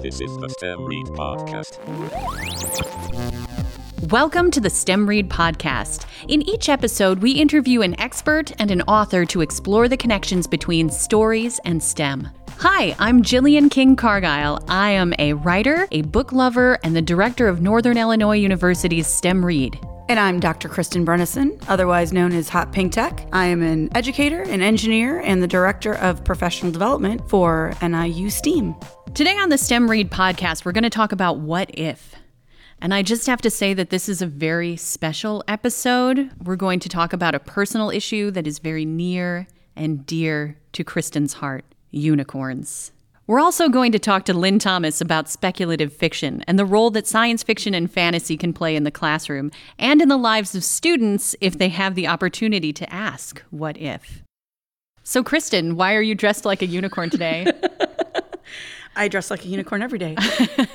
This is the STEM Read Podcast. Welcome to the STEM Read Podcast. In each episode, we interview an expert and an author to explore the connections between stories and STEM. Hi, I'm Jillian King Cargile. I am a writer, a book lover, and the director of Northern Illinois University's STEM Read. And I'm Dr. Kristen Brynteson, otherwise known as Hot Pink Tech. I am an educator, an engineer, and the director of professional development for NIU STEAM. Today on the STEM Read podcast, we're going to talk about what if. And I just have to say that this is a very special episode. We're going to talk about a personal issue that is very near and dear to Kristen's heart unicorns. We're also going to talk to Lynne Thomas about speculative fiction and the role that science fiction and fantasy can play in the classroom and in the lives of students if they have the opportunity to ask, What if? So, Kristen, why are you dressed like a unicorn today? I dress like a unicorn every day.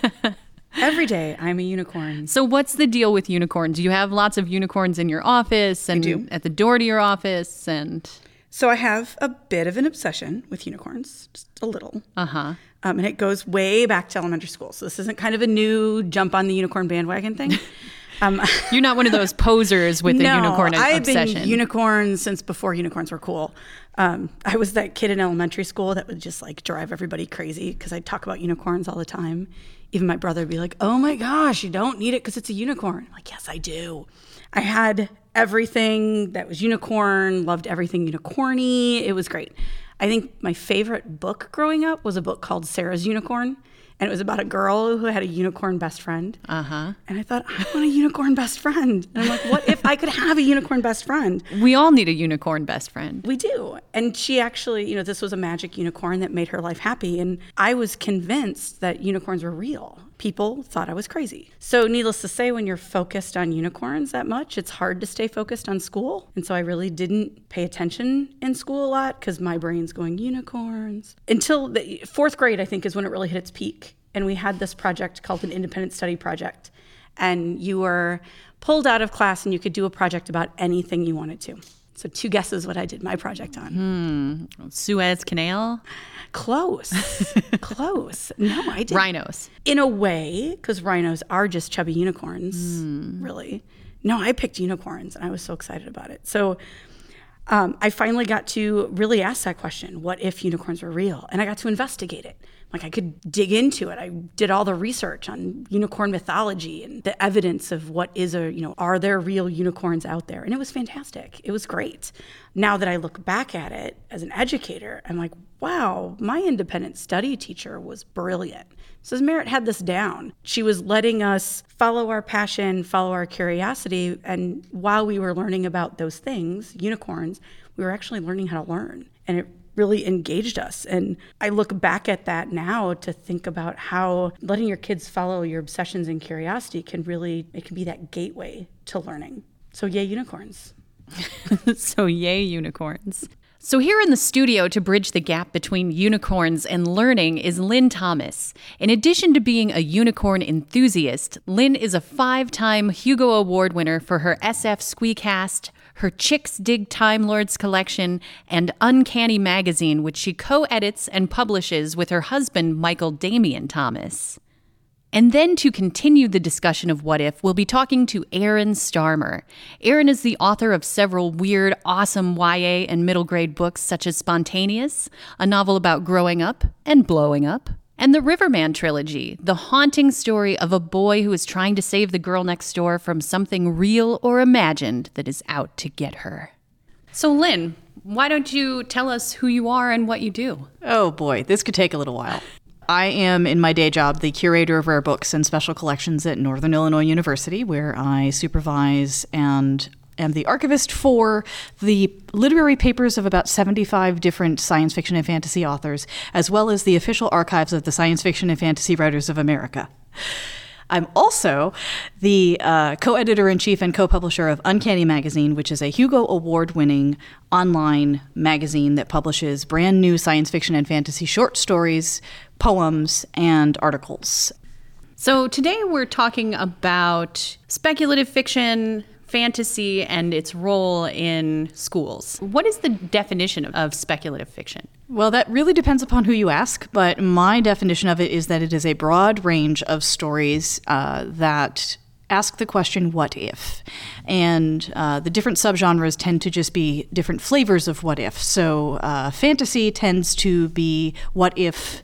every day, I'm a unicorn. So, what's the deal with unicorns? You have lots of unicorns in your office and at the door to your office, and So I have a bit of an obsession with unicorns, just a little. uh huh. Um, and it goes way back to elementary school. So this isn't kind of a new jump on the unicorn bandwagon thing. Um, You're not one of those posers with a no, unicorn I've obsession. been unicorns since before unicorns were cool. Um, I was that kid in elementary school that would just like drive everybody crazy because I'd talk about unicorns all the time. Even my brother would be like, "Oh my gosh, you don't need it because it's a unicorn." I'm like, "Yes, I do." I had everything that was unicorn. Loved everything unicorny. It was great. I think my favorite book growing up was a book called Sarah's Unicorn. And it was about a girl who had a unicorn best friend. uh huh. And I thought, I want a unicorn best friend. And I'm like, what if I could have a unicorn best friend? We all need a unicorn best friend. We do. And she actually, you know, this was a magic unicorn that made her life happy. And I was convinced that unicorns were real. People thought I was crazy. So, needless to say, when you're focused on unicorns that much, it's hard to stay focused on school. And so I really didn't pay attention in school a lot because my brain's going unicorns. Until the fourth grade, I think, is when it really hit its peak. And we had this project called an independent study project. And you were pulled out of class and you could do a project about anything you wanted to. So, two guesses what I did my project on. Hmm. Suez Canal, Close. Close. No, I didn't. rhinos. In a way, because rhinos are just chubby unicorns, really. No, I picked unicorns and I was so excited about it. So, um, I finally got to really ask that question what if unicorns were real? And I got to investigate it. Like I could dig into it. I did all the research on unicorn mythology and the evidence of what is a, you know, are there real unicorns out there? And it was fantastic. It was great. Now that I look back at it as an educator, I'm like, wow, my independent study teacher was brilliant. Mrs. Merritt had this down. She was letting us follow our passion, follow our curiosity. And while we were learning about those things, unicorns, we were actually learning how to learn. And it really engaged us. And I look back at that now to think about how letting your kids follow your obsessions and curiosity can really, it can be that gateway to learning. So, yay, unicorns. so, yay, unicorns. So, here in the studio to bridge the gap between unicorns and learning is Lynne Thomas. In addition to being a unicorn enthusiast, Lynne is a five time Hugo Award winner for her SF Squeecast, her Chicks Dig Time Lords collection, and Uncanny Magazine, which she co edits and publishes with her husband, Michael Damian Thomas. And then to continue the discussion of what if, we'll be talking to Aaron Starmer. Aaron is the author of several weird, awesome YA and middle grade books such as Spontaneous, a novel about growing up and blowing up, and the Riverman trilogy, the haunting story of a boy who is trying to save the girl next door from something real or imagined that is out to get her. So, Lynne, why don't you tell us who you are and what you do? Oh boy, this could take a little while. I am, in my day job, the curator of rare books and special collections at Northern Illinois University, where I supervise and am the archivist for the literary papers of about 75 different science fiction and fantasy authors, as well as the official archives of the Science Fiction and Fantasy Writers of America. I'm also the uh, co editor in chief and co publisher of Uncanny Magazine, which is a Hugo Award winning online magazine that publishes brand new science fiction and fantasy short stories, poems, and articles. So, today we're talking about speculative fiction, fantasy and its role in schools. What is the definition of, speculative fiction? Well, that really depends upon who you ask, but my definition of it is that it is a broad range of stories uh, that ask the question, what if? And uh, the different subgenres tend to just be different flavors of what if. So uh, fantasy tends to be what if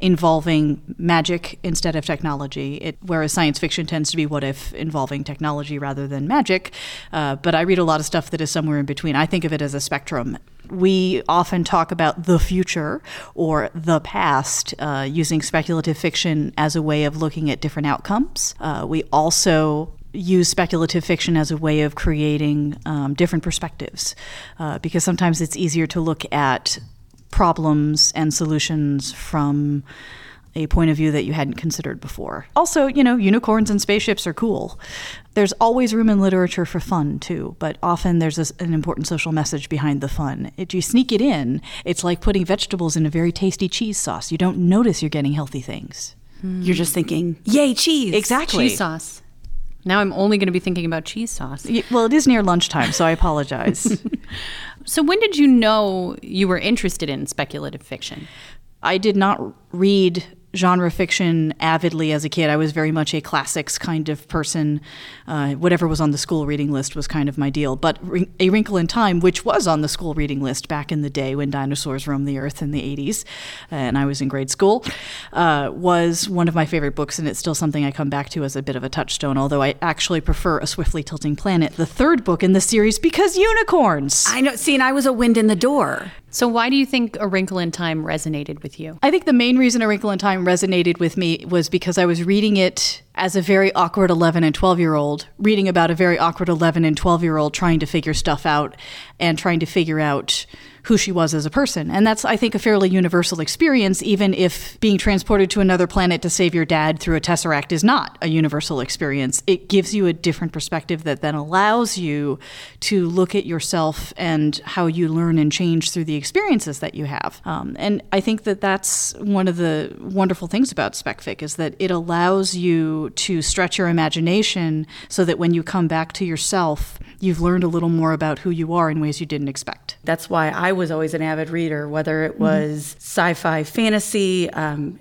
involving magic instead of technology, it, whereas science fiction tends to be what if involving technology rather than magic. Uh, but I read a lot of stuff that is somewhere in between. I think of it as a spectrum. We often talk about the future or the past uh, using speculative fiction as a way of looking at different outcomes. Uh, we also use speculative fiction as a way of creating um, different perspectives uh, because sometimes it's easier to look at problems and solutions from a point of view that you hadn't considered before. Also, you know, unicorns and spaceships are cool. There's always room in literature for fun, too, but often there's a, an important social message behind the fun. If you sneak it in, it's like putting vegetables in a very tasty cheese sauce. You don't notice you're getting healthy things. Hmm. You're just thinking, yay, cheese. Exactly. Cheese sauce. Now I'm only going to be thinking about cheese sauce. Well, it is near lunchtime, so I apologize. So when did you know you were interested in speculative fiction? I did not read genre fiction avidly as a kid. I was very much a classics kind of person. Uh, whatever was on the school reading list was kind of my deal. But A Wrinkle in Time, which was on the school reading list back in the day when dinosaurs roamed the earth in the 80s, and I was in grade school, uh, was one of my favorite books, and it's still something I come back to as a bit of a touchstone, although I actually prefer A Swiftly Tilting Planet, the third book in the series, because unicorns! I know. See, and I was a wind in the door. So why do you think A Wrinkle in Time resonated with you? I think the main reason A Wrinkle in Time resonated with me was because I was reading it as a very awkward 11 and 12 year old, reading about a very awkward 11 and 12 year old trying to figure stuff out and trying to figure out who she was as a person. And that's, I think, a fairly universal experience, even if being transported to another planet to save your dad through a tesseract is not a universal experience. It gives you a different perspective that then allows you to look at yourself and how you learn and change through the experiences that you have. Um, and I think that that's one of the wonderful things about specfic is that it allows you to stretch your imagination so that when you come back to yourself, you've learned a little more about who you are in ways you didn't expect. That's why I was always an avid reader, whether it was sci fi, fantasy. Um,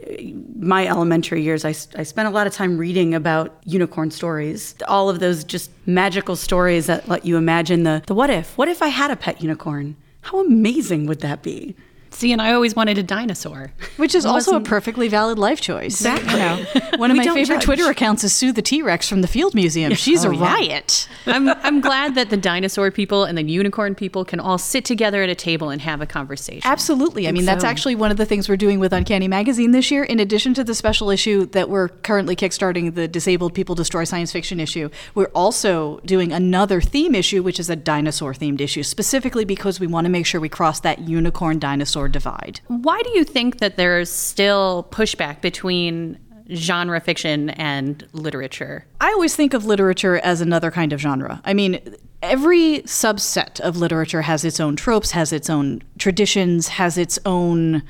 my elementary years, I spent a lot of time reading about unicorn stories, all of those just magical stories that let you imagine the, the what if. What if I had a pet unicorn? How amazing would that be? See, and I always wanted a dinosaur. Which is also a perfectly valid life choice. Exactly. You know, one of my favorite judge. Twitter accounts is Sue the T Rex from the Field Museum. She's Oh, a yeah. riot. I'm, I'm glad that the dinosaur people and the unicorn people can all sit together at a table and have a conversation. Absolutely. I mean, that's actually one of the things we're doing with Uncanny Magazine this year. In addition to the special issue that we're currently kickstarting, the Disabled People Destroy Science Fiction issue, we're also doing another theme issue, which is a dinosaur themed issue, specifically because we want to make sure we cross that unicorn dinosaur divide. Why do you think that there's still pushback between genre fiction and literature? I always think of literature as another kind of genre. I mean, every subset of literature has its own tropes, has its own traditions, has its own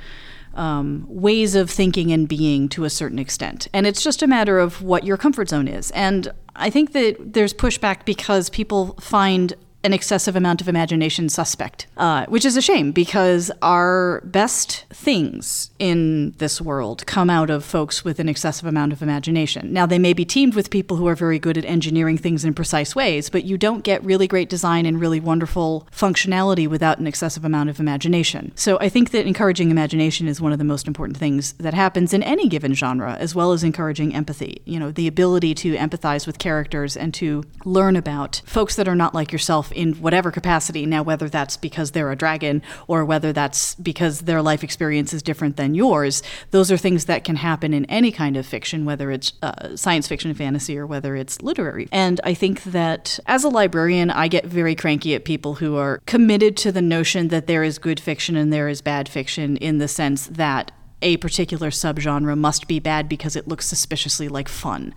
um, ways of thinking and being to a certain extent. And it's just a matter of what your comfort zone is. And I think that there's pushback because people find an excessive amount of imagination suspect, uh, which is a shame because our best things in this world come out of folks with an excessive amount of imagination. Now, they may be teamed with people who are very good at engineering things in precise ways, but you don't get really great design and really wonderful functionality without an excessive amount of imagination. So I think that encouraging imagination is one of the most important things that happens in any given genre, as well as encouraging empathy. You know, the ability to empathize with characters and to learn about folks that are not like yourself in whatever capacity. Now, whether that's because they're a dragon or whether that's because their life experience is different than yours, those are things that can happen in any kind of fiction, whether it's uh, science fiction, fantasy, or whether it's literary. And I think that as a librarian, I get very cranky at people who are committed to the notion that there is good fiction and there is bad fiction in the sense that a particular subgenre must be bad because it looks suspiciously like fun.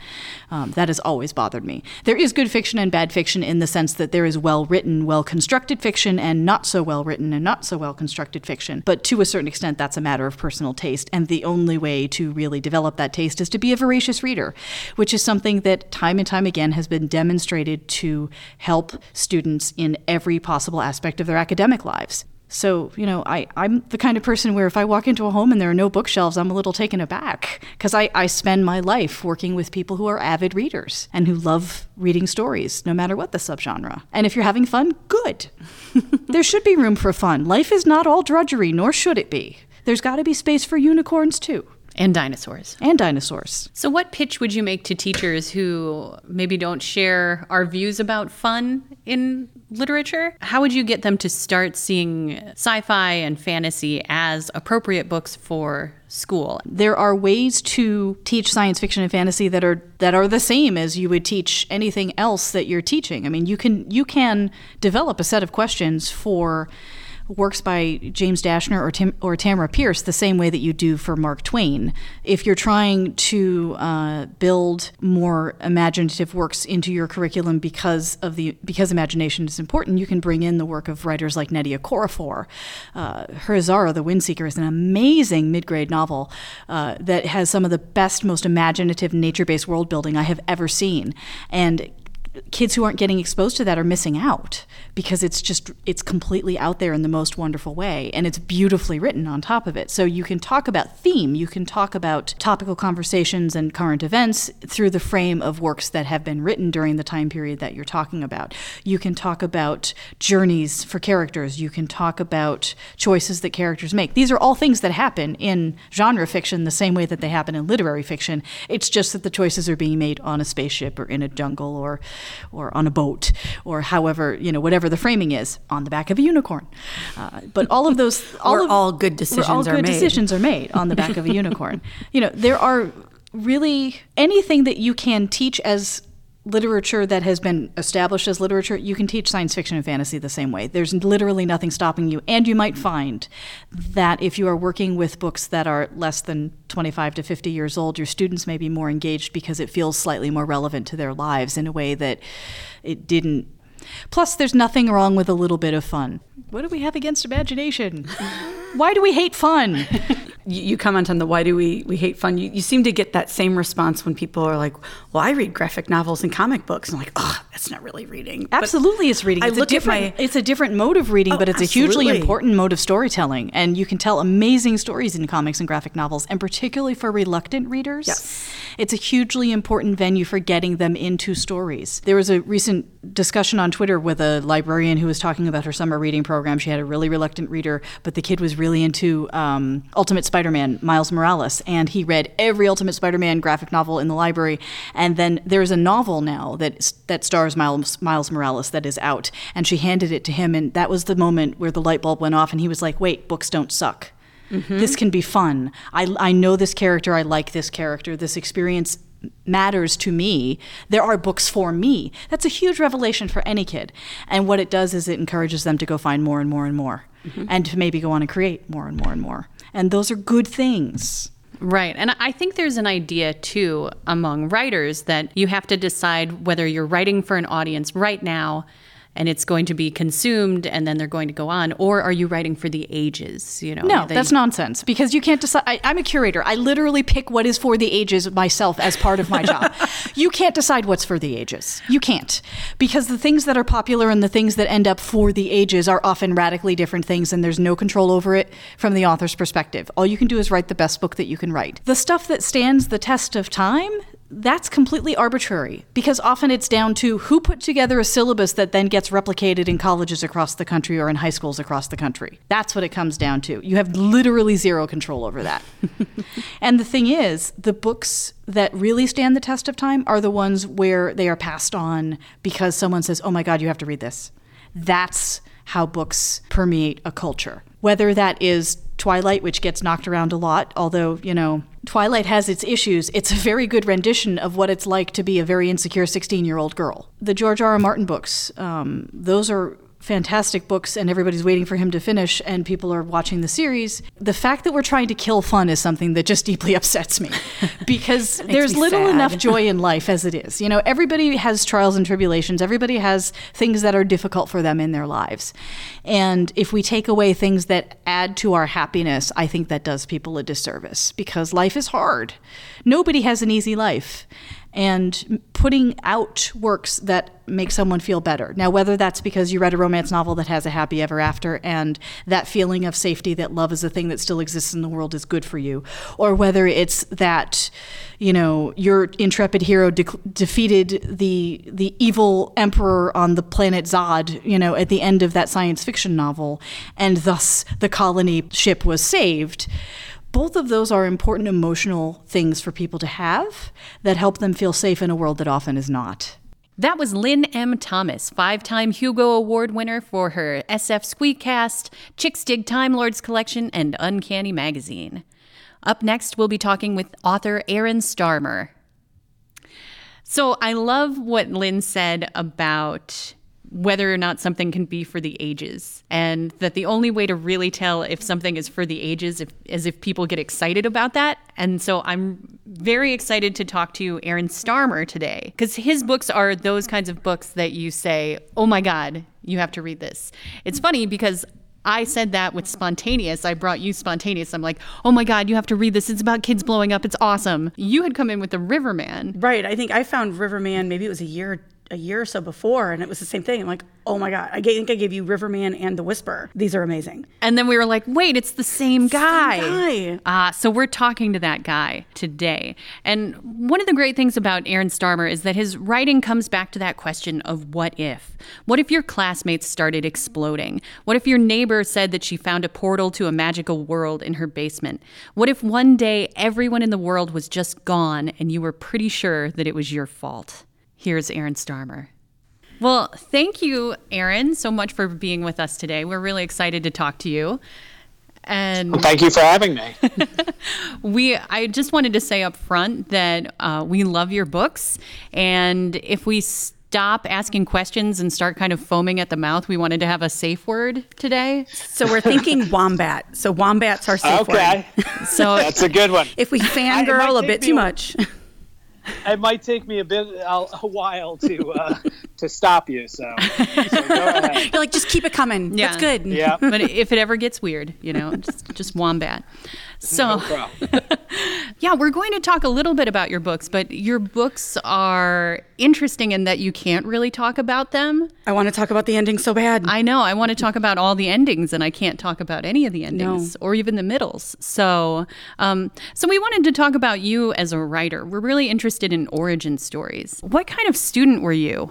Um, that has always bothered me. There is good fiction and bad fiction in the sense that there is well written, well constructed fiction and not so well written and not so well constructed fiction. But to a certain extent, that's a matter of personal taste. And the only way to really develop that taste is to be a voracious reader, which is something that time and time again has been demonstrated to help students in every possible aspect of their academic lives. So, you know, I, I'm the kind of person where if I walk into a home and there are no bookshelves, I'm a little taken aback because I, I spend my life working with people who are avid readers and who love reading stories, no matter what the subgenre. And if you're having fun, good. there should be room for fun. Life is not all drudgery, nor should it be. There's got to be space for unicorns, too. And dinosaurs. And dinosaurs. So, what pitch would you make to teachers who maybe don't share our views about fun in literature? How would you get them to start seeing sci fi and fantasy as appropriate books for school? There are ways to teach science fiction and fantasy that are that are the same as you would teach anything else that you're teaching. I mean, you can you can develop a set of questions for works by James Dashner or, Tim, or Tamora Pierce the same way that you do for Mark Twain. If you're trying to uh, build more imaginative works into your curriculum because of the because imagination is important, you can bring in the work of writers like Nnedi Okorafor. Uh, Zahrah, The Windseeker, is an amazing mid-grade novel uh, that has some of the best, most imaginative nature-based world building I have ever seen, and kids who aren't getting exposed to that are missing out because it's just it's completely out there in the most wonderful way and it's beautifully written on top of it. So you can talk about theme. You can talk about topical conversations and current events through the frame of works that have been written during the time period that you're talking about. You can talk about journeys for characters. You can talk about choices that characters make. These are all things that happen in genre fiction the same way that they happen in literary fiction. It's just that the choices are being made on a spaceship or in a jungle or or on a boat or however you know whatever the framing is on the back of a unicorn uh, but all of those all of all good decisions all are good made. decisions are made on the back of a unicorn you know there are really anything that you can teach as literature that has been established as literature, you can teach science fiction and fantasy the same way. There's literally nothing stopping you. And you might find that if you are working with books that are less than 25 to 50 years old, your students may be more engaged because it feels slightly more relevant to their lives in a way that it didn't. Plus, there's nothing wrong with a little bit of fun. What do we have against imagination? Why do we hate fun? You, you comment on the why do we, we hate fun. You, you seem to get that same response when people are like, well, I read graphic novels and comic books. And I'm like, oh, that's not really reading. But Absolutely, it's reading. I It's look a at my- different. it's a different mode of reading, Oh, but it's a hugely important mode of storytelling, and you can tell amazing stories in comics and graphic novels, and particularly for reluctant readers. Yes. It's a hugely important venue for getting them into stories. There was a recent discussion on Twitter with a librarian who was talking about her summer reading program. She had a really reluctant reader, but the kid was really into um, Ultimate Spider Man, Miles Morales, and he read every Ultimate Spider Man graphic novel in the library. And then there's a novel now that, that stars Miles, Miles Morales that is out, and she handed it to him, and that was the moment where the light bulb went off, and he was like, wait, books don't suck. Mm-hmm. This can be fun. I, I know this character. I like this character. This experience matters to me. There are books for me. That's a huge revelation for any kid. And what it does is it encourages them to go find more and more and more mm-hmm. and to maybe go on and create more and more and more. And those are good things. Right. And I think there's an idea too among writers that you have to decide whether you're writing for an audience right now and it's going to be consumed and then they're going to go on or are you writing for the ages, you know? No, They- that's nonsense because you can't decide. I, I'm a curator. I literally pick what is for the ages myself as part of my job. you can't decide what's for the ages. You can't. Because the things that are popular and the things that end up for the ages are often radically different things and there's no control over it from the author's perspective. All you can do is write the best book that you can write. The stuff that stands the test of time, that's completely arbitrary because often it's down to who put together a syllabus that then gets replicated in colleges across the country or in high schools across the country. That's what it comes down to. You have literally zero control over that. and the thing is, the books that really stand the test of time are the ones where they are passed on because someone says, oh my God, you have to read this. That's how books permeate a culture. Whether that is Twilight, which gets knocked around a lot, although, you know, Twilight has its issues, it's a very good rendition of what it's like to be a very insecure 16 year old girl. The George R. R. Martin books, um, those are fantastic books and everybody's waiting for him to finish and people are watching the series. The fact that we're trying to kill fun is something that just deeply upsets me because there's me little sad. enough joy in life as it is. You know, everybody has trials and tribulations, everybody has things that are difficult for them in their lives. And if we take away things that add to our happiness, I think that does people a disservice because life is hard. Nobody has an easy life and putting out works that make someone feel better. Now, whether that's because you read a romance novel that has a happy ever after and that feeling of safety that love is a thing that still exists in the world is good for you, or whether it's that, you know, your intrepid hero de- defeated the the evil emperor on the planet Zod, you know, at the end of that science fiction novel, and thus the colony ship was saved both of those are important emotional things for people to have that help them feel safe in a world that often is not. That was Lynne M. Thomas, five time Hugo Award winner for her SF Squeecast, Chicks Dig Time Lords collection, and Uncanny Magazine. Up next, we'll be talking with author Aaron Starmer. So I love what Lynne said about whether or not something can be for the ages and that the only way to really tell if something is for the ages if, is if people get excited about that and so i'm very excited to talk to aaron starmer today because his books are those kinds of books that you say oh my god you have to read this it's funny because I said that with Spontaneous. I brought you Spontaneous. I'm like, oh my God, you have to read this. It's about kids blowing up. It's awesome. You had come in with The Riverman. Right. I think I found Riverman maybe it was a year a year or so before, and it was the same thing. I'm like, oh my god, I think I gave you Riverman and The Whisper. These are amazing. And then we were like, wait, it's the same guy. guy. Uh, so we're talking to that guy today. And one of the great things about Aaron Starmer is that his writing comes back to that question of what if? What if your classmates started exploding? What if your neighbor said that she found a portal to a magical world in her basement? What if one day everyone in the world was just gone and you were pretty sure that it was your fault? Here's Aaron Starmer. Well, thank you, Aaron, so much for being with us today. We're really excited to talk to you. And Thank you for having me. we, I just wanted to say up front that uh, we love your books. And if we stop asking questions and start kind of foaming at the mouth, we wanted to have a safe word today. So we're thinking wombat. So wombats are safe okay, word. So that's a good one. If we fangirl a bit too a- much. It might take me a bit a, a while to uh, to stop you. So, so go ahead. You're like, just keep it coming. Yeah. That's good. Yeah, but if it ever gets weird, you know, just, just wombat. So, no yeah, we're going to talk a little bit about your books, but your books are interesting in that you can't really talk about them. I want to talk about the ending so bad. I know. I want to talk about all the endings, and I can't talk about any of the endings or even the middles. So, um, so we wanted to talk about you as a writer. We're really interested in origin stories. What kind of student were you?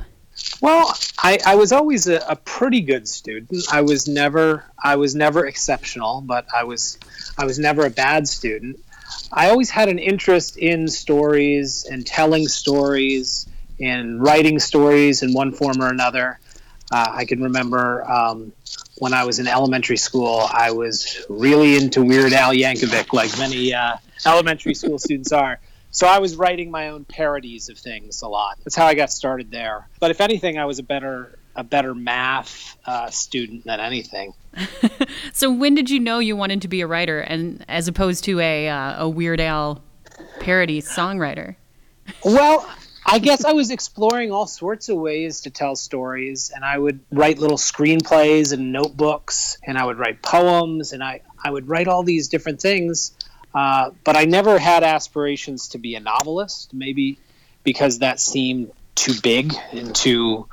Well, I, I was always a, a pretty good student. I was never I was never exceptional, but I was I was never a bad student. I always had an interest in stories and telling stories and writing stories in one form or another. Uh, I can remember um, when I was in elementary school, I was really into Weird Al Yankovic, like many uh, elementary school students are. So I was writing my own parodies of things a lot. That's how I got started there. But if anything, I was a better a better math uh, student than anything. So when did you know you wanted to be a writer, and as opposed to a uh, a Weird Al parody songwriter? Well, I guess I was exploring all sorts of ways to tell stories, and I would write little screenplays and notebooks, and I would write poems, and I, I would write all these different things. Uh, but I never had aspirations to be a novelist, maybe because that seemed too big and too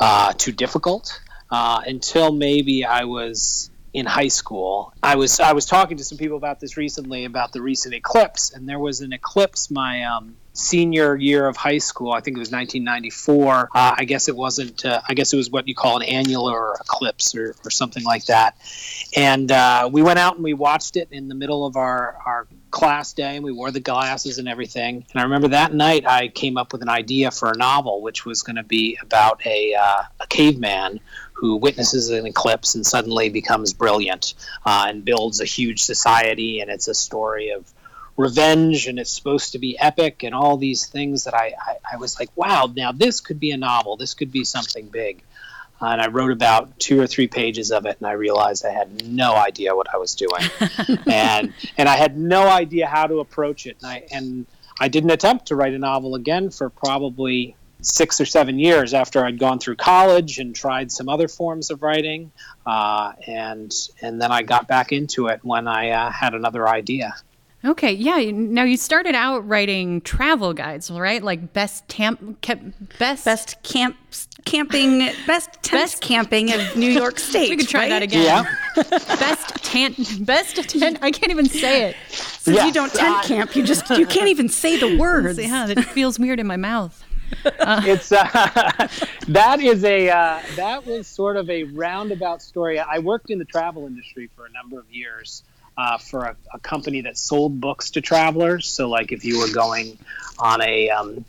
uh, too difficult. Uh, until maybe I was in high school. I was I was talking to some people about this recently about the recent eclipse, and there was an eclipse my um, senior year of high school. I think it was 1994. Uh, I guess it wasn't. Uh, I guess it was what you call an annular eclipse or, or something like that. And uh, we went out and we watched it in the middle of our our class day, and we wore the glasses and everything. And I remember that night I came up with an idea for a novel, which was going to be about a uh, a caveman who witnesses an eclipse and suddenly becomes brilliant uh, and builds a huge society. And it's a story of revenge and it's supposed to be epic and all these things that I, I, I was like, wow, now this could be a novel. This could be something big. And I wrote about two or three pages of it, and I realized I had no idea what I was doing, and and I had no idea how to approach it, and I and I didn't attempt to write a novel again for probably six or seven years after I'd gone through college and tried some other forms of writing, uh, and and then I got back into it when I uh, had another idea. Okay, yeah. Now you started out writing travel guides, right? Like best tam- best best camp camping best tent best camping of New York State. we could try right? that again. Yeah. best tent best tent. I can't even say it. Since Yes, you don't tent I- camp, you just you can't even say the words. Yeah, it feels weird in my mouth. it's uh, that is a uh, that was sort of a roundabout story. I worked in the travel industry for a number of years uh, for a, a company that sold books to travelers. So, like if you were going on a um,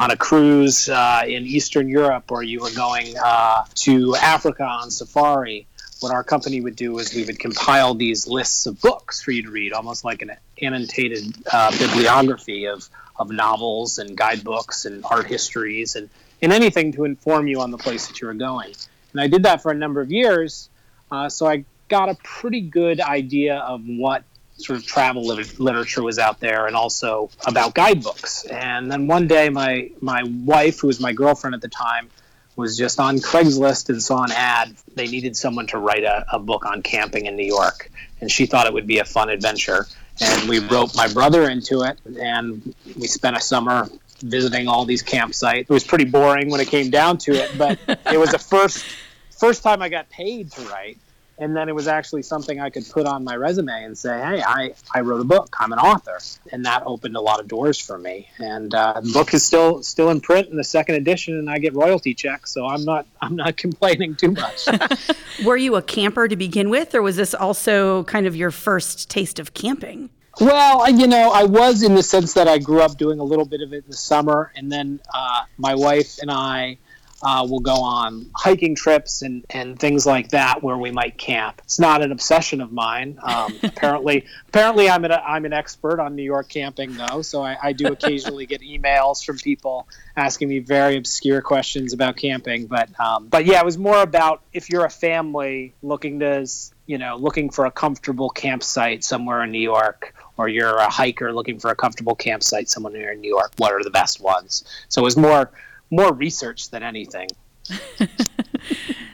on a cruise uh, in Eastern Europe, or you were going uh, to Africa on safari, what our company would do is we would compile these lists of books for you to read, almost like an annotated uh, bibliography of, of novels and guidebooks and art histories and, and anything to inform you on the place that you were going. And I did that for a number of years, uh, so I got a pretty good idea of what sort of travel lit- literature was out there and also about guidebooks. And then one day, my, my wife, who was my girlfriend at the time, was just on Craigslist and saw an ad. They needed someone to write a, a book on camping in New York, and she thought it would be a fun adventure. And we wrote my brother into it, and we spent a summer visiting all these campsites. It was pretty boring when it came down to it, but it was the first first time I got paid to write. And then it was actually something I could put on my resume and say, "Hey, I, I wrote a book. I'm an author," and that opened a lot of doors for me. And uh, the book is still still in print in the second edition, and I get royalty checks, so I'm not I'm not complaining too much. Were you a camper to begin with, or was this also kind of your first taste of camping? Well, you know, I was in the sense that I grew up doing a little bit of it in the summer, and then uh, my wife and I uh, will go on hiking trips and, and things like that where we might camp. It's not an obsession of mine. Um, apparently, apparently I'm an I'm an expert on New York camping though, so I, I do occasionally get emails from people asking me very obscure questions about camping. But um, but yeah, it was more about if you're a family looking to you know looking for a comfortable campsite somewhere in New York or you're a hiker looking for a comfortable campsite somewhere in New York, what are the best ones? So it was more more research than anything.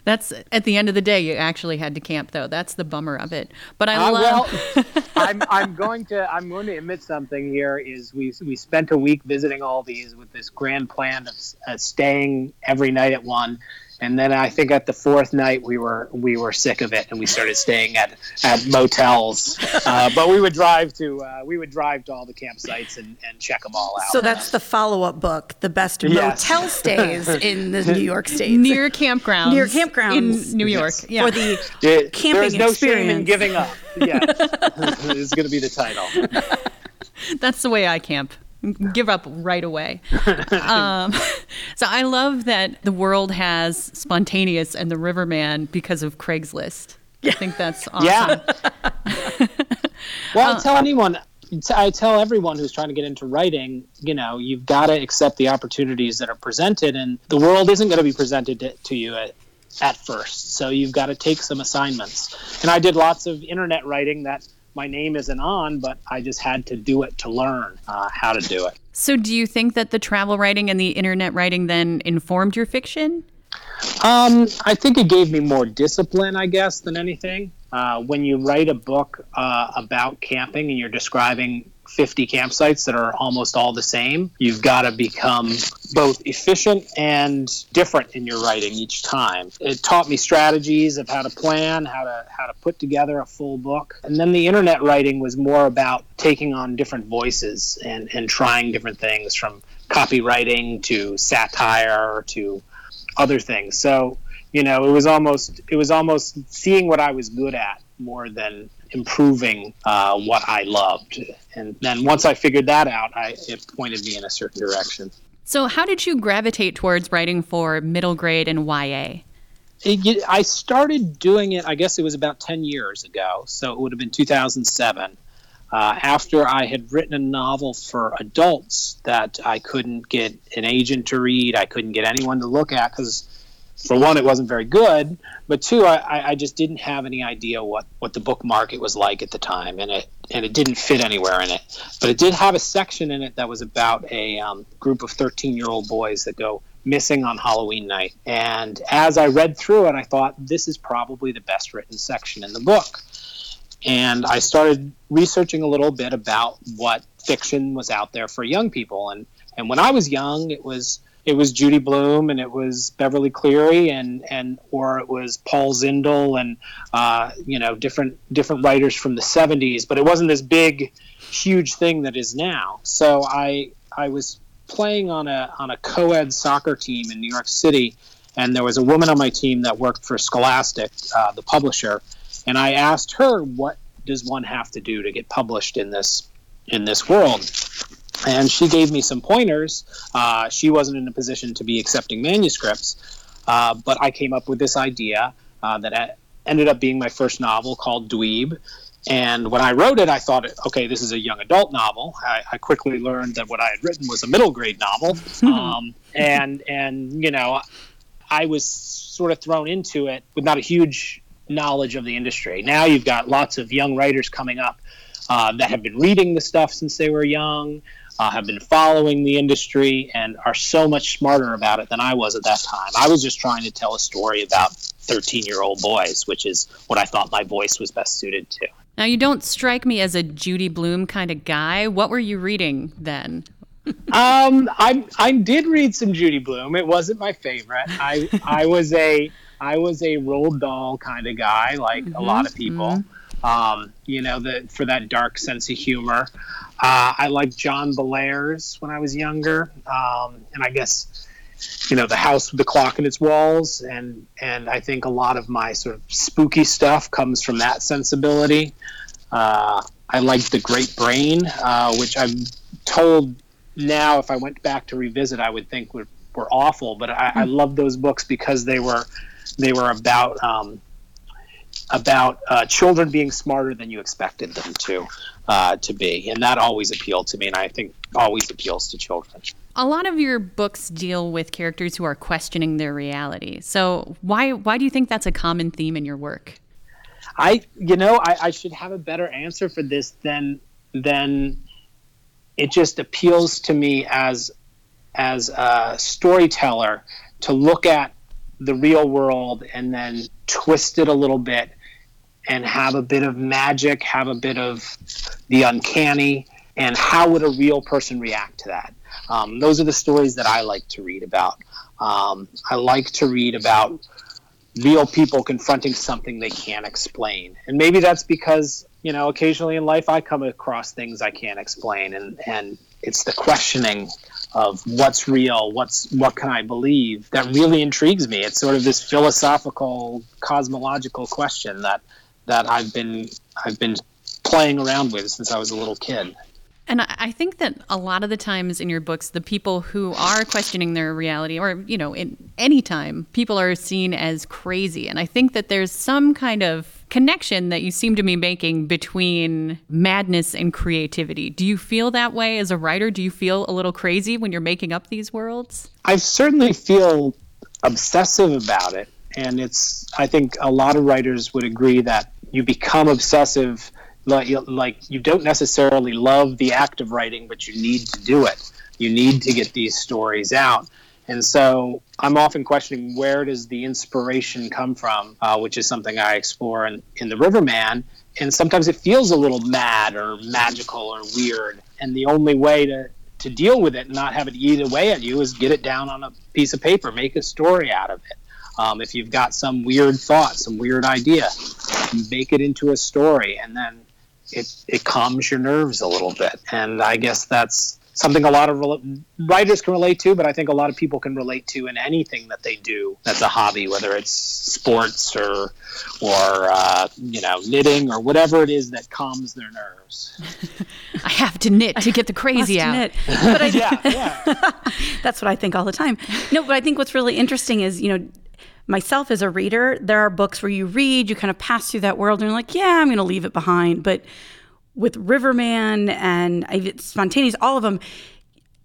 That's at the end of the day, you actually had to camp, though. That's the bummer of it. But I Uh, love. well, I'm, I'm going to I'm going to admit something here. Is we we spent a week visiting all these with this grand plan of uh, staying every night at one, and then I think at the fourth night we were we were sick of it and we started staying at at motels. Uh, but we would drive to uh, we would drive to all the campsites and, and check them all out. So that's the follow-up book, the best Yes. motel stays in the New York State. Near campgrounds. Near campgrounds. In New York. Yes. Yeah. or the There- camping there is no shame in experience. giving up. Yeah, is going to be the title. That's the way I camp. Give up right away. um, so I love that the world has spontaneous and the Riverman because of Craigslist. I think that's awesome. Yeah. well, I tell anyone, I tell everyone who's trying to get into writing, you know, you've got to accept the opportunities that are presented, and the world isn't going to be presented to, to you at, at first. So you've got to take some assignments. And I did lots of internet writing that my name isn't on, but I just had to do it to learn uh, how to do it. So do you think that the travel writing and the internet writing then informed your fiction? Um, I think it gave me more discipline, I guess, than anything. Uh, when you write a book uh, about camping and you're describing 50 campsites that are almost all the same, you've got to become both efficient and different in your writing each time. It taught me strategies of how to plan, how to how to put together a full book. And then the internet writing was more about taking on different voices and, and trying different things from copywriting to satire to other things. So, you know, it was almost it was almost seeing what I was good at more than improving uh, what I loved. And then once I figured that out, I, it pointed me in a certain direction. So how did you gravitate towards writing for middle grade and YA? It, I started doing it. I guess it was about ten years ago, so it would have been 2007. Uh, after I had written a novel for adults that I couldn't get an agent to read, I couldn't get anyone to look at because for one, it wasn't very good, but two, I, I just didn't have any idea what, what the book market was like at the time, and it and it didn't fit anywhere in it. But it did have a section in it that was about a um, group of 13 year old boys that go missing on Halloween night. And as I read through it, I thought this is probably the best written section in the book. And I started researching a little bit about what fiction was out there for young people. And and when I was young, it was it was Judy Blume and it was Beverly Cleary and and or it was Paul Zindel and uh, you know different different writers from the 70s. But it wasn't this big, huge thing that is now. So I I was playing on a on a co-ed soccer team in New York City, and there was a woman on my team that worked for Scholastic, uh, the publisher, and I asked her what does one have to do to get published in this in this world and she gave me some pointers. Uh, she wasn't in a position to be accepting manuscripts uh, but i came up with this idea uh, that ended up being my first novel called dweeb. And when i wrote it i thought okay this is a young adult novel. I, I quickly learned that what i had written was a middle grade novel. Um, and and you know i was sort of thrown into it with not a huge knowledge of the industry. Now you've got lots of young writers coming up uh, that have been reading the stuff since they were young, uh, have been following the industry, and are so much smarter about it than I was at that time. I was just trying to tell a story about 13 year old boys, which is what I thought my voice was best suited to. Now, you don't strike me as a Judy Blume kind of guy. What were you reading then? um, I I did read some Judy Blume. It wasn't my favorite. I I was a I was a Roald Dahl kind of guy, like mm-hmm, a lot of people. Mm-hmm. Um, you know, the, for that dark sense of humor. Uh, I liked John Bellairs when I was younger, um, and I guess you know the house with the clock in its walls, and and I think a lot of my sort of spooky stuff comes from that sensibility. Uh, I liked the Great Brain, uh, which I'm told now if I went back to revisit, I would think were, were awful. But I, I hmm. love those books because they were they were about um, about uh, children being smarter than you expected them to uh, to be, and that always appealed to me, and I think always appeals to children. A lot of your books deal with characters who are questioning their reality. So why why do you think that's a common theme in your work? I you know I, I should have a better answer for this than than it just appeals to me as as a storyteller to look at the real world and then twist it a little bit and have a bit of magic, have a bit of the uncanny, and how would a real person react to that? Um, those are the stories that I like to read about. Um, I like to read about real people confronting something they can't explain. And maybe that's because, you know, occasionally in life I come across things I can't explain and, and it's the questioning of what's real, what's what can I believe that really intrigues me. It's sort of this philosophical, cosmological question that that I've been I've been playing around with since I was a little kid. And I think that a lot of the times in your books, the people who are questioning their reality, or, you know, in any time, people are seen as crazy. And I think that there's some kind of connection that you seem to be making between madness and creativity. Do you feel that way as a writer? Do you feel a little crazy when you're making up these worlds? I certainly feel obsessive about it. And it's, I think a lot of writers would agree that you become obsessive like, like you don't necessarily love the act of writing, but you need to do it. You need to get these stories out. And so I'm often questioning where does the inspiration come from, uh, which is something I explore in, in The Riverman. And sometimes it feels a little mad or magical or weird. And the only way to, to deal with it and not have it eat away at you is get it down on a piece of paper, make a story out of it. Um, if you've got some weird thought, some weird idea, make it into a story and then it it calms your nerves a little bit, and I guess that's something a lot of writers can relate to, but I think a lot of people can relate to in anything that they do that's a hobby, whether it's sports or or uh, you know knitting or whatever it is that calms their nerves. I have to knit to get the crazy out. Knit. But I, yeah, yeah. that's what I think all the time. No, but I think what's really interesting is you know myself as a reader, there are books where you read, you kind of pass through that world, and you're like, yeah, I'm going to leave it behind. But with Riverman and Spontaneous, all of them,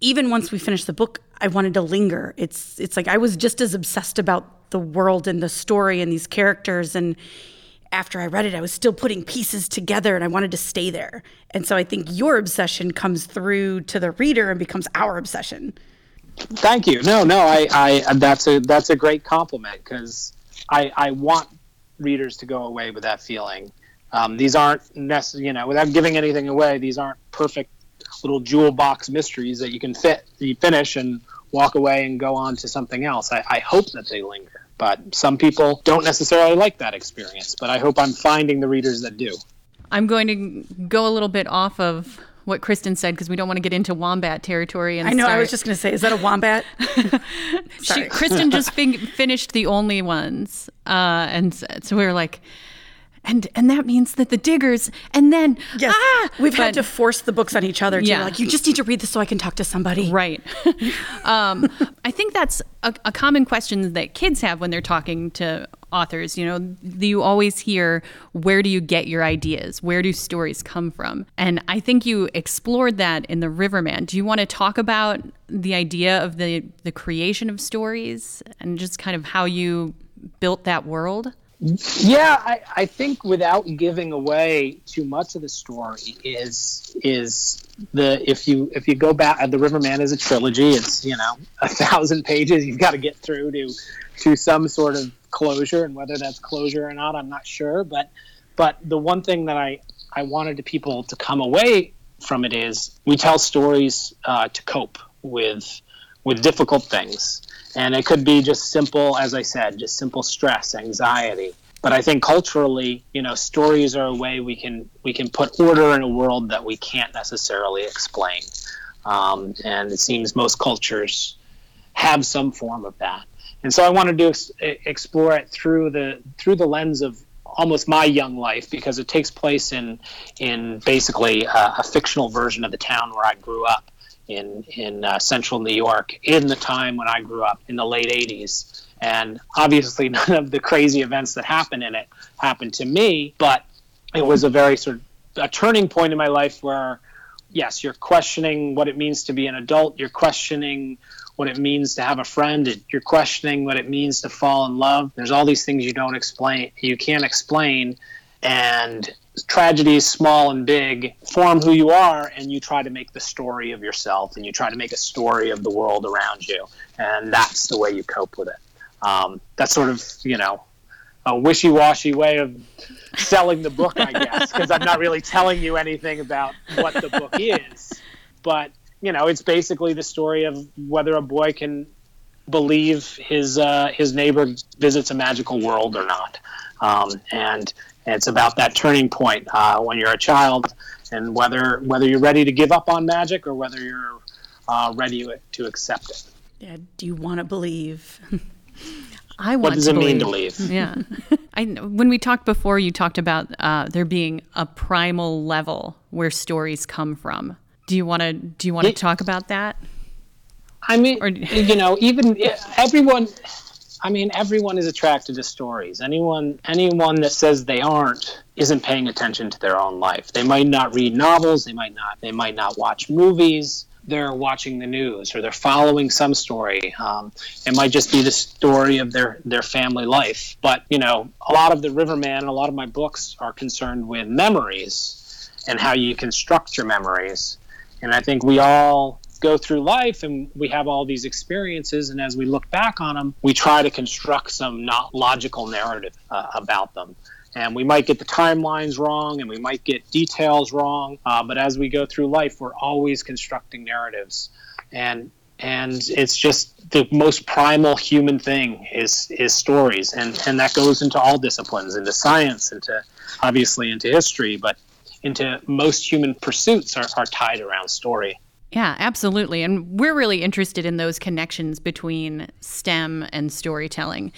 even once we finished the book, I wanted to linger. It's it's like I was just as obsessed about the world and the story and these characters and after I read it, I was still putting pieces together and I wanted to stay there. And so I think your obsession comes through to the reader and becomes our obsession. Thank you. No, no, I, I that's a that's a great compliment because I I want readers to go away with that feeling. Um, these aren't necessarily, you know, without giving anything away, these aren't perfect little jewel box mysteries that you can fit, you finish and walk away and go on to something else. I, I hope that they linger. But some people don't necessarily like that experience. But I hope I'm finding the readers that do. I'm going to go a little bit off of what Kristen said because we don't want to get into wombat territory. And I know. I was just going to say, is that a wombat? She, Kristen just fin- finished the only ones, uh, and so we were like, and and that means that the diggers, and then Yes. ah, We've had to force the books on each other to Yeah. like, you just need to read this so I can talk to somebody. Right. um, I think that's a, a common question that kids have when they're talking to authors. You know, you always hear, where do you get your ideas? Where do stories come from? And I think you explored that in The Riverman. Do you want to talk about the idea of the, the creation of stories and just kind of how you built that world? Yeah, I, I think without giving away too much of the story is is the if you if you go back the Riverman is a trilogy. It's you know a thousand pages. You've got to get through to to some sort of closure, and whether that's closure or not, I'm not sure. But but the one thing that I I wanted people to come away from it is we tell stories uh, to cope with with difficult things. And it could be just simple, as I said, just simple stress, anxiety. But I think culturally, you know, stories are a way we can we can put order in a world that we can't necessarily explain. Um, and it seems most cultures have some form of that. And so I wanted to ex- explore it through the through the lens of almost my young life because it takes place in in basically a, a fictional version of the town where I grew up in in uh, central New York in the time when I grew up in the late 80s. And obviously, none of the crazy events that happened in it happened to me, but it was a very sort of a turning point in my life where, yes, you're questioning what it means to be an adult. You're questioning what it means to have a friend. You're questioning what it means to fall in love. There's all these things you don't explain, you can't explain, and tragedies, small and big, form who you are, and you try to make the story of yourself, and you try to make a story of the world around you, and that's the way you cope with it. Um, that's sort of you know a wishy-washy way of selling the book, I guess, because I'm not really telling you anything about what the book is. But you know, it's basically the story of whether a boy can believe his uh, his neighbor visits a magical world or not, um, and it's about that turning point uh, when you're a child, and whether whether you're ready to give up on magic or whether you're uh, ready to accept it. Yeah. Do you want to believe? I want What does to it mean to believe. leave? Yeah. I when we talked before, you talked about uh, there being a primal level where stories come from. Do you want to do you want to talk about that? I mean, Or- you know, even everyone. I mean, everyone is attracted to stories. Anyone, anyone that says they aren't isn't paying attention to their own life. They might not read novels. They might not. They might not watch movies. They're watching the news or they're following some story. Um, it might just be the story of their their family life. But you know, a lot of the Riverman and a lot of my books are concerned with memories and how you construct your memories. And I think we all go through life and we have all these experiences. And as we look back on them, we try to construct some not logical narrative uh, about them. And we might get the timelines wrong and we might get details wrong. Uh, but as we go through life, we're always constructing narratives. And and it's just the most primal human thing is is stories and and that goes into all disciplines into science into obviously into history but into most human pursuits are, are tied around story Yeah, absolutely. And we're really interested in those connections between STEM and storytelling.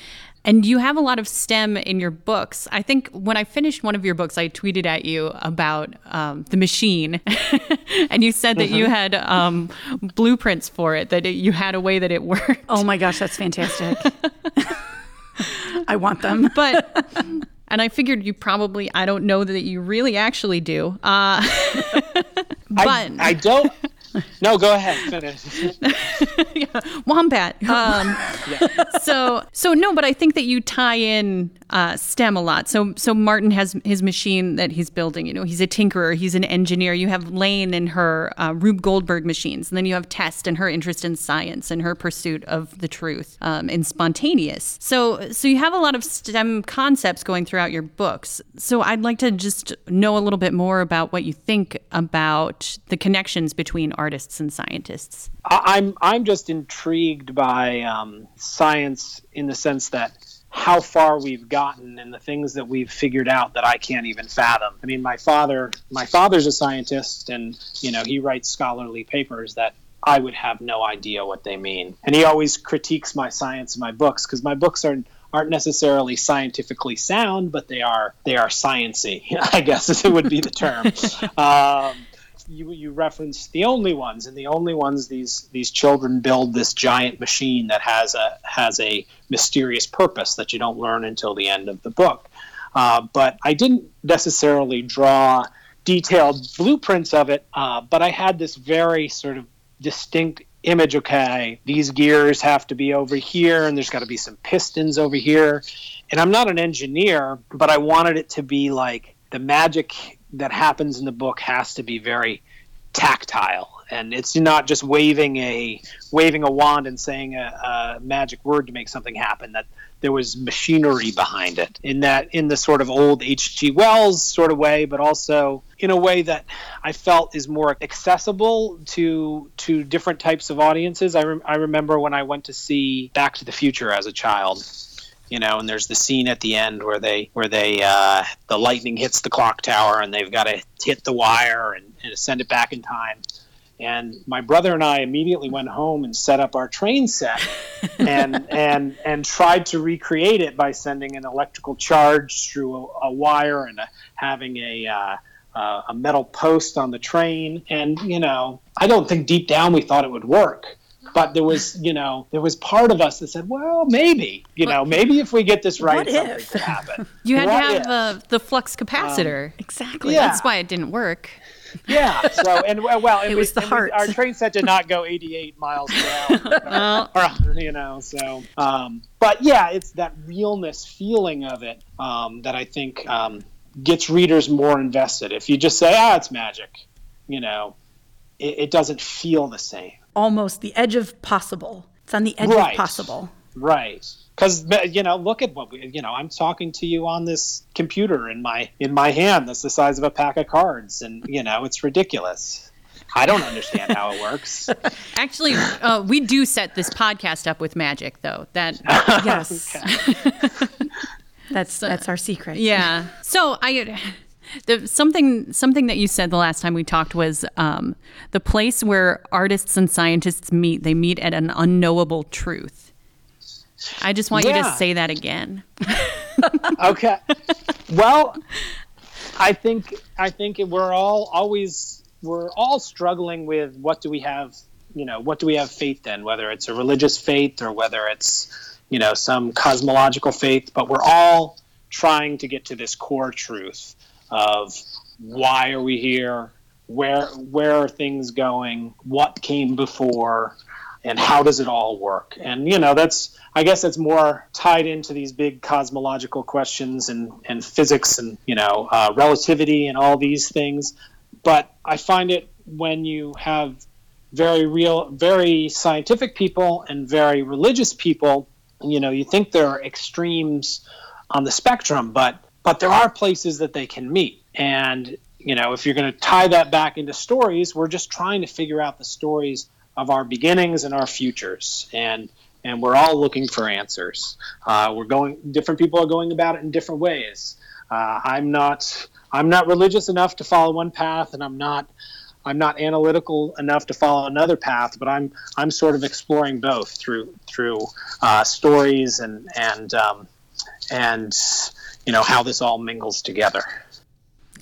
And you have a lot of STEM in your books. I think when I finished one of your books, I tweeted at you about um, the machine. and you said that you had um, blueprints for it, that it, you had a way that it worked. Oh my gosh, that's fantastic. I want them. But, and I figured you probably, I don't know that you really actually do. Uh, but I, I don't No, go ahead. Finish. Wombat. Um, So, so no, but I think that you tie in uh, STEM a lot. So, so Martin has his machine that he's building. You know, he's a tinkerer. He's an engineer. You have Lane and her uh, Rube Goldberg machines, and then you have Tess and her interest in science and her pursuit of the truth um, and spontaneous. So, so you have a lot of STEM concepts going throughout your books. So, I'd like to just know a little bit more about what you think about the connections between artists and scientists. I'm I'm just intrigued by um, science in the sense that how far we've gotten and the things that we've figured out that I can't even fathom. I mean, my father my father's a scientist, and you know he writes scholarly papers that I would have no idea what they mean, and he always critiques my science in my books because my books are aren't necessarily scientifically sound, but they are they are sciency. I guess is it would be the term. um, you, you reference the only ones, and the only ones these these children build this giant machine that has a has a mysterious purpose that you don't learn until the end of the book. Uh, but I didn't necessarily draw detailed blueprints of it, uh, but I had this very sort of distinct image. Okay, these gears have to be over here, and there's got to be some pistons over here. And I'm not an engineer, but I wanted it to be like the magic that happens in the book has to be very tactile. And it's not just waving a waving a wand and saying a, a, magic word to make something happen that there was machinery behind it. In that in the sort of old hg wells sort of way but also in a way that i felt is more accessible to to different types of audiences. I, re- I remember when i went to see back to the future as a child you know and there's the scene at the end where they where they uh, the lightning hits the clock tower and they've got to hit the wire and, and send it back in time. And my brother and I immediately went home and set up our train set and and and tried to recreate it by sending an electrical charge through a, a wire and a, having a uh, uh, a metal post on the train. And you know I don't think deep down we thought it would work but there was you know there was part of us that said well maybe you know maybe if we get this right something could happen You had What to have if? uh, the flux capacitor. Exactly. Yeah. That's why it didn't work. yeah so and well well and It we- was the and we- heart. our train set did not go 88 miles per hour or, you know so um, but yeah it's that realness feeling of it um, that i think um, gets readers more invested if you just say ah it's magic you know it, it doesn't feel the same Almost the edge of possible. It's on the edge Right. of possible. right because you know look at what we you know i'm talking to you on this computer in my in my hand that's the size of a pack of cards and you know it's ridiculous i don't understand how it works Actually, uh, we do set this podcast up with magic, though. That Yes. that's that's our secret. yeah. So I. The, something something that you said the last time we talked was um, the place where artists and scientists meet. They meet at an unknowable truth. I just want you to say that again. okay. Well, I think I think we're all always we're all struggling with what do we have, you know, what do we have faith in, whether it's a religious faith or whether it's, you know, some cosmological faith, but we're all trying to get to this core truth of why are we here? Where where are things going? What came before? and how does it all work and you know that's i guess that's more tied into these big cosmological questions and, and physics and you know uh, relativity and all these things but i find it when you have very real very scientific people and very religious people you know you think there are extremes on the spectrum but but there are places that they can meet. And you know if you're going to tie that back into stories we're just trying to figure out the stories of our beginnings and our futures. And and we're all looking for answers. Uh, we're going different people are going about it in different ways. Uh, i'm not i'm not religious enough to follow one path and i'm not i'm not analytical enough to follow another path but i'm i'm sort of exploring both through through uh, stories and and um, and you know how this all mingles together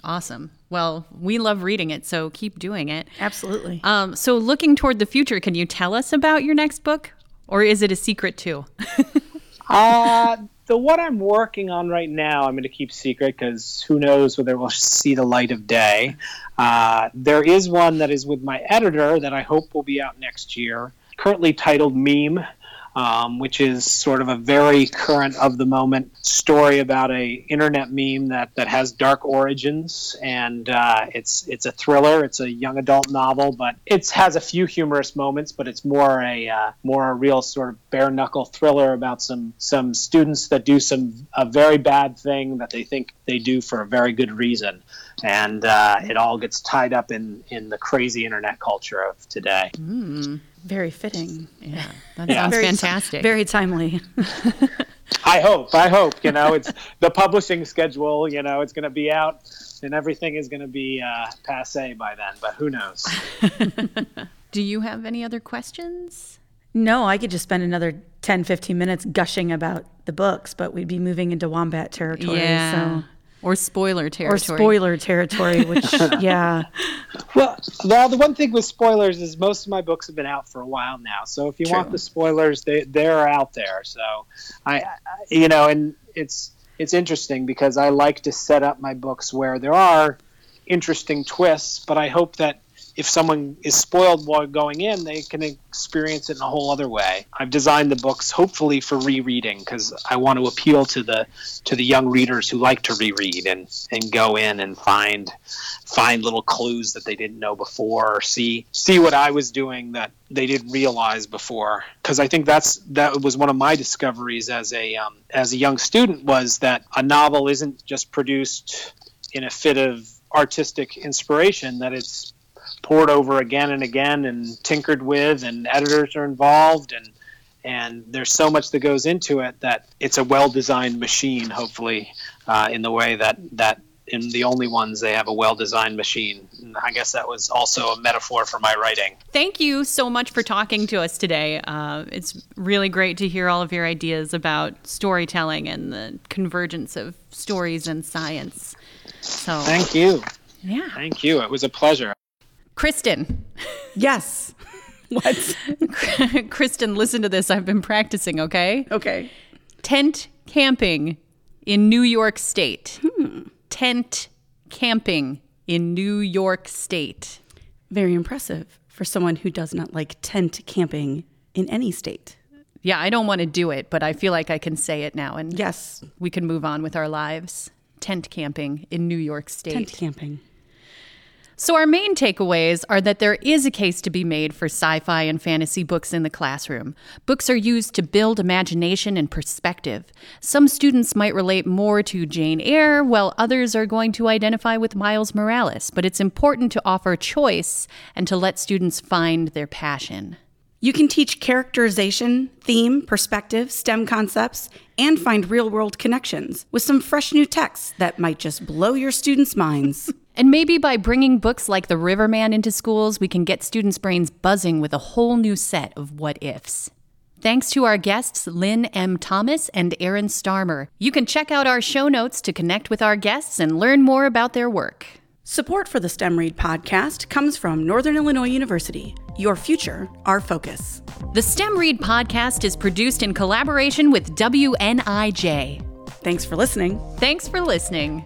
Awesome. Well, we love reading it, so keep doing it. Absolutely. Um, so, looking toward the future, can you tell us about your next book, or is it a secret too? Uh, the one I'm working on right now, I'm going to keep secret because who knows whether we'll see the light of day. Uh, there is one that is with my editor that I hope will be out next year, currently titled Meme um, which is sort of a very current of the moment story about a internet meme that, that has dark origins. And uh, it's it's a thriller. It's a young adult novel but it has a few humorous moments but it's more a uh, more a real sort of bare knuckle thriller about some some students that do some a very bad thing that they think they do for a very good reason. And uh, it all gets tied up in in the crazy internet culture of today. Mm, very fitting. Yeah, that yeah. sounds very, fantastic. Very timely. I hope. I hope. You know, it's the publishing schedule. You know, it's going to be out, and everything is going to be uh, passe by then. But who knows? Do you have any other questions? No, I could just spend another 10, 15 minutes gushing about the books, but we'd be moving into wombat territory. Yeah. So or spoiler territory. Or spoiler territory, which yeah. Well, well, the one thing with spoilers is most of my books have been out for a while now. So if you True. want the spoilers, they they're out there. So I, I, you know, and it's it's interesting because I like to set up my books where there are interesting twists, but I hope that if someone is spoiled while going in, they can experience it in a whole other way. I've designed the books hopefully for rereading because I want to appeal to the to the young readers who like to reread and and go in and find find little clues that they didn't know before or see see what I was doing that they didn't realize before because I think that's that was one of my discoveries as a um, as a young student was that a novel isn't just produced in a fit of artistic inspiration that it's poured over again and again and tinkered with, and editors are involved, and and there's so much that goes into it that it's a well-designed machine. Hopefully, uh, in the way that that in the only ones they have a well-designed machine. And I guess that was also a metaphor for my writing. Thank you so much for talking to us today. Uh, it's really great to hear all of your ideas about storytelling and the convergence of stories and science. So thank you. Yeah. Thank you. It was a pleasure. Kristen. Yes. What? Kristen, listen to this. I've been practicing, okay? Okay. Tent camping in New York State. Hmm. Tent camping in New York State. Very impressive for someone who does not like tent camping in any state. Yeah, I don't want to do it, but I feel like I can say it now and yes, we can move on with our lives. Tent camping in New York State. Tent camping. So, our main takeaways are that there is a case to be made for sci fi and fantasy books in the classroom. Books are used to build imagination and perspective. Some students might relate more to Jane Eyre, while others are going to identify with Miles Morales, but it's important to offer choice and to let students find their passion. You can teach characterization, theme, perspective, STEM concepts, and find real world connections with some fresh new texts that might just blow your students' minds. And maybe by bringing books like The Riverman into schools, we can get students' brains buzzing with a whole new set of what ifs. Thanks to our guests, Lynne M. Thomas and Aaron Starmer. You can check out our show notes to connect with our guests and learn more about their work. Support for the STEM Read podcast comes from Northern Illinois University. Your future, our focus. The STEM Read podcast is produced in collaboration with WNIJ. Thanks for listening. Thanks for listening.